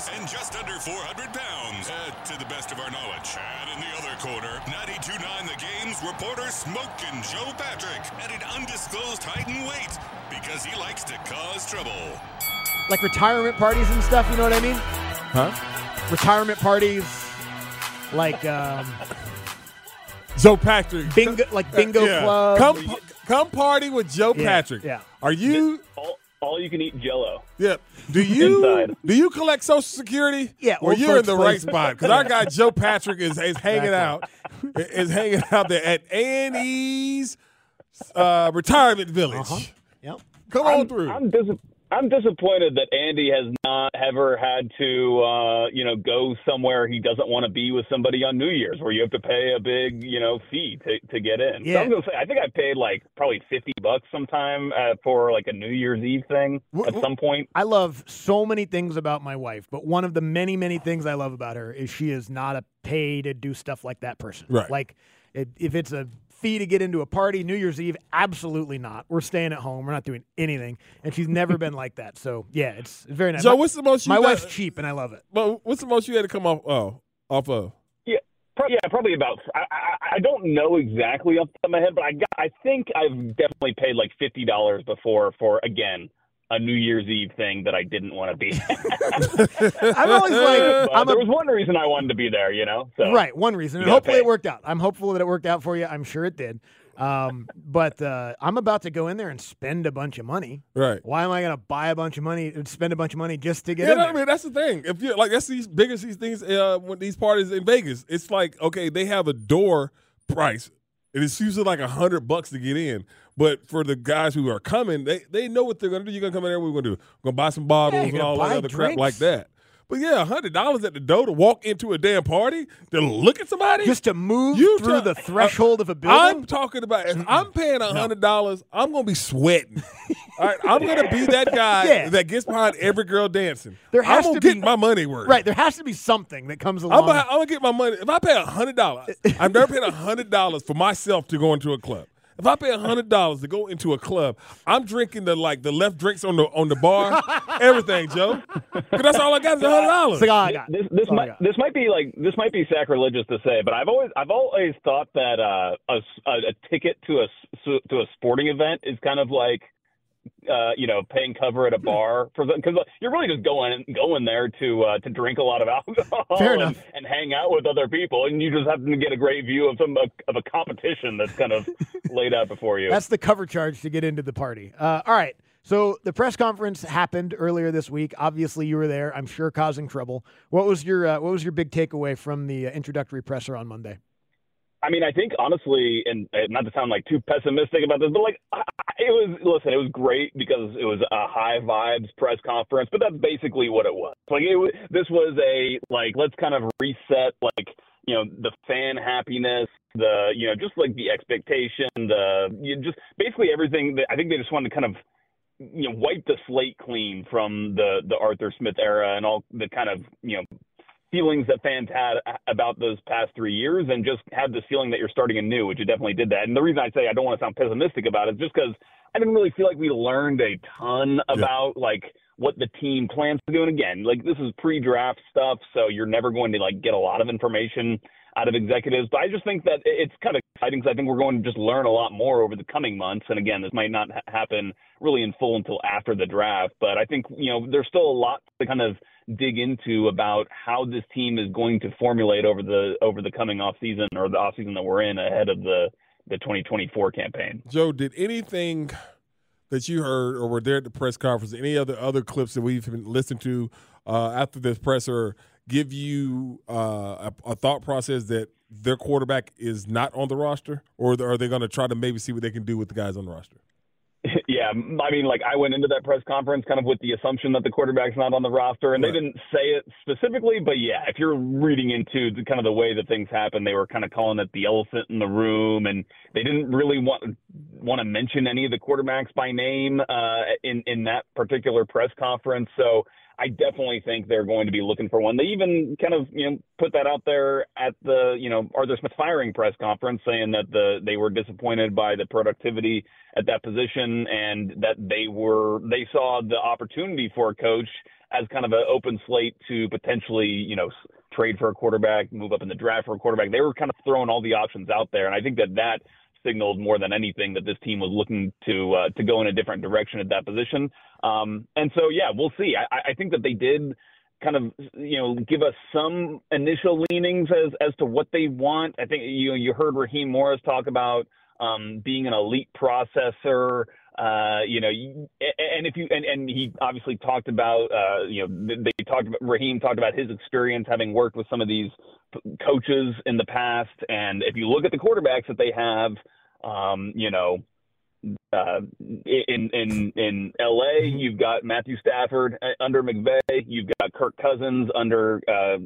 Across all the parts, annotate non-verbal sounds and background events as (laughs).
3 inches and just under 400 pounds, uh, to the best of our knowledge. And in the other corner, 92.9 The Game's reporter Smokin' Joe Patrick at an undisclosed height and weight because he likes to cause trouble. Like retirement parties and stuff, you know what I mean? Huh? Retirement parties, like um, Joe Patrick. bingo, like bingo Yeah. club. Come, come party with Joe Yeah, Patrick. yeah. Are you? all, all you can eat Jello. Yep. (laughs) Do you? Inside. Do you collect Social Security? Yeah, Or old you're in folks the right spot because our guy Joe Patrick is is hanging Exactly. out, is hanging out there at Annie's uh, retirement village. Uh-huh. Yep. Come on I'm, through. I'm, dis- I'm disappointed that Andy has not ever had to, uh, you know, go somewhere he doesn't want to be with somebody on New Year's, where you have to pay a big, you know, fee to, to get in. So Yeah. I was gonna say, I think I paid like probably fifty bucks sometime uh, for like a New Year's Eve thing Wh- at some point. I love so many things about my wife, but one of the many, many things I love about her is she is not a pay to do stuff like that person. Right. Like, it, if it's a fee to get into a party, New Year's Eve, absolutely not. We're staying at home. We're not doing anything. And she's never been like that. So, yeah, it's, it's very nice. So My- what's the most you my got- wife's cheap, and I love it. But what's the most you had to come off oh, off of? Yeah, pro- yeah, probably about. I, I, I don't know exactly off the top of my head, but I got. I think I've definitely paid like fifty dollars before for again a New Year's Eve thing that I didn't want to be. (laughs) I'm always like, (laughs) I'm there a, was one reason I wanted to be there, you know. So right, one reason. And hopefully pay. it worked out. I'm hopeful that it worked out for you. I'm sure it did. Um, but uh, I'm about to go in there and spend a bunch of money. Right. Why am I going to buy a bunch of money, and spend a bunch of money just to get Yeah, in no, there? I mean that's the thing. If you like, that's these big as these things uh, when these parties in Vegas. It's like okay, they have a door price, and it's usually like a hundred bucks to get in. But for the guys who are coming, they they know what they're gonna do. You're gonna come in there. We're gonna do. We're gonna buy some bottles you're and all that other crap like that. But yeah, hundred dollars at the door to walk into a damn party to look at somebody. just to move You through the threshold of a building? I'm talking about if I'm paying hundred dollars, I'm gonna be sweating. (laughs) All right, I'm gonna be that guy Yeah. that gets behind every girl dancing. There has I'm gonna to be- get my money worth. right. There has to be something that comes I'm along. gonna, I'm gonna get my money. If I pay hundred dollars, I've never paid hundred dollars for myself to go into a club. If I pay hundred dollars to go into a club, I'm drinking the like the left drinks on the on the bar, everything, Joe. 'Cause that's all I got is hundred dollars. It's like, I got it. this this Oh, might this might be like this might be sacrilegious to say, but I've always I've always thought that uh, a, s- a a ticket to a s- to a sporting event is kind of like uh, you know paying cover at a bar for because you're really just going going there to uh, to drink a lot of (laughs) alcohol and, and hang out with other people, and you just have to get a great view of some of a competition that's kind of (laughs) laid out before you. That's the cover charge to get into the party. Uh, all right. So the press conference happened earlier this week. Obviously, you were there. I'm sure causing trouble. What was your uh, What was your big takeaway from the uh, introductory presser on Monday? I mean, I think honestly, and not to sound like too pessimistic about this, but like I- it was. Listen, it was great because it was a high vibes press conference, but that's basically what it was. Like it, wa- this was a like let's kind of reset like you know the fan happiness, the you know just like the expectation, the you just basically everything. That I think they just wanted to kind of you know wipe the slate clean from the the Arthur Smith era and all the kind of you know feelings that fans had about those past three years and just have this feeling that you're starting anew, which you definitely did that. And the reason I say I don't want to sound pessimistic about it is just because I didn't really feel like we learned a ton about like what the team plans to do. And again, like this is pre-draft stuff, so you're never going to like get a lot of information out of executives. But I just think that it's kind of exciting because I think we're going to just learn a lot more over the coming months. And again, this might not ha- happen really in full until after the draft. But I think you know there's still a lot to kind of dig into about how this team is going to formulate over the over the coming off season or the off season that we're in ahead of the the 2024 campaign. Joe, did anything that you heard or were there at the press conference, any other other clips that we've been listened to uh, after this presser give you uh, a, a, thought process that their quarterback is not on the roster, or are they going to try to maybe see what they can do with the guys on the roster? Yeah, I mean, like I went into that press conference kind of with the assumption that the quarterback's not on the roster, and right. they didn't say it specifically, but yeah, if you're reading into the, kind of the way that things happen, they were kind of calling it the elephant in the room, and they didn't really want want to mention any of the quarterbacks by name uh, in in that particular press conference. So I definitely think they're going to be looking for one. They even kind of, you know, put that out there at the, you know, Arthur Smith firing press conference saying that the they were disappointed by the productivity at that position and that they were they saw the opportunity for a coach as kind of an open slate to potentially, you know, trade for a quarterback, move up in the draft for a quarterback. They were kind of throwing all the options out there, and I think that that signaled more than anything that this team was looking to uh, to go in a different direction at that position. Um, and so, yeah, we'll see. I, I think that they did kind of you know give us some initial leanings as as to what they want. I think you you heard Raheem Morris talk about um, being an elite processor. Uh, you know, and if you and, and he obviously talked about uh, you know they talked about Raheem talked about his experience having worked with some of these coaches in the past, and if you look at the quarterbacks that they have, um, you know, uh, in in in LA, mm-hmm. you've got Matthew Stafford uh, under McVay. You've got Kirk Cousins under uh,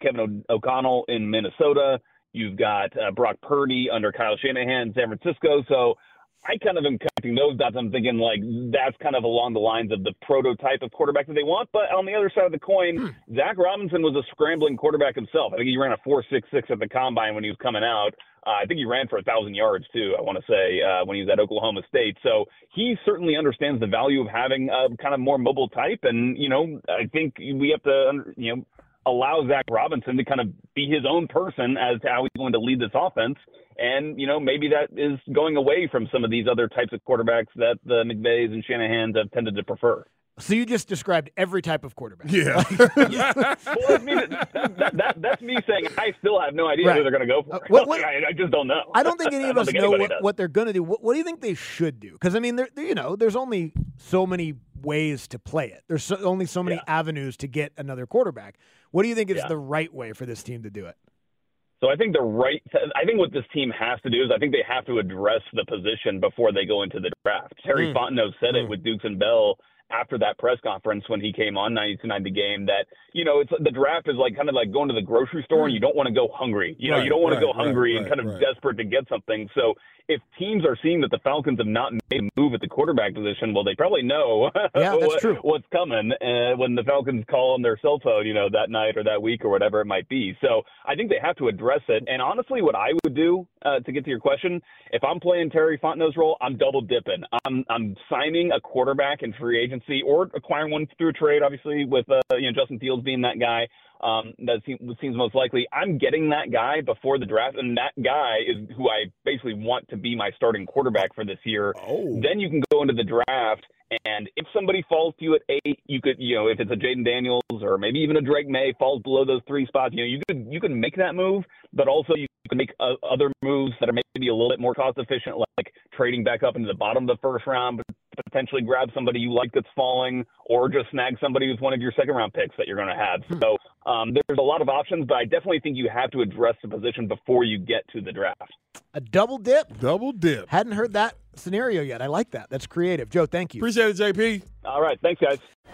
Kevin O'Connell in Minnesota. You've got uh, Brock Purdy under Kyle Shanahan in San Francisco. So I kind of am connecting those dots. I'm thinking like that's kind of along the lines of the prototype of quarterback that they want. But on the other side of the coin, hmm. Zac Robinson was a scrambling quarterback himself. I think he ran a four six six at the combine when he was coming out. Uh, I think he ran for a thousand yards too. I want to say uh, when he was at Oklahoma State. So he certainly understands the value of having a kind of more mobile type. And you know, I think we have to you know allow Zac Robinson to kind of be his own person as to how he's going to lead this offense. And, you know, maybe that is going away from some of these other types of quarterbacks that the McVays and Shanahans have tended to prefer. So you just described every type of quarterback. Yeah. yeah. (laughs) Well, that's me, that, that, that, that's me saying I still have no idea right. who they're going to go for. Uh, what, what, (laughs) I, I, just don't know. I don't think any of (laughs) us know what, what, they're going to do. What, what, do you think they should do? Because I mean, they're, they're, you know, there's only so many ways to play it. There's so, only so many yeah. avenues to get another quarterback. What do you think is yeah. the right way for this team to do it? So I think the right, I think what this team has to do is I think they have to address the position before they go into the draft. Terry mm. Fontenot said mm. it with Dukes and Bell after that press conference when he came on 92.9 the game that you know it's the draft is like kind of like going to the grocery store and you don't want to go hungry you know right, you don't want right, to go hungry right, and kind of desperate to get something so if teams are seeing that the Falcons have not made a move at the quarterback position, well, they probably know (laughs) yeah, what, true. what's coming uh, when the Falcons call on their cell phone, you know, that night or that week or whatever it might be. So I think they have to address it. And honestly, what I would do uh, to get to your question, if I'm playing Terry Fontenot's role, I'm double dipping. I'm I'm signing a quarterback in free agency or acquiring one through a trade, obviously with uh, you know Justin Fields being that guy um, that seems, seems most likely. I'm getting that guy before the draft, and that guy is who I basically want to be my starting quarterback for this year. Oh. Then you can go into the draft, and if somebody falls to you at eight, you could, you know, if it's a Jayden Daniels or maybe even a Drake Maye falls below those three spots, you know, you could you can make that move, but also you can make uh, other moves that are maybe a little bit more cost efficient, like trading back up into the bottom of the first round, but potentially grab somebody you like that's falling, or just snag somebody who's one of your second round picks that you're going to have. Hmm. So um, there's a lot of options, but I definitely think you have to address the position before you get to the draft. A double dip. Double dip. Hadn't heard that scenario yet. I like that. That's creative. Joe, thank you. Appreciate it, JP. All right. Thanks, guys.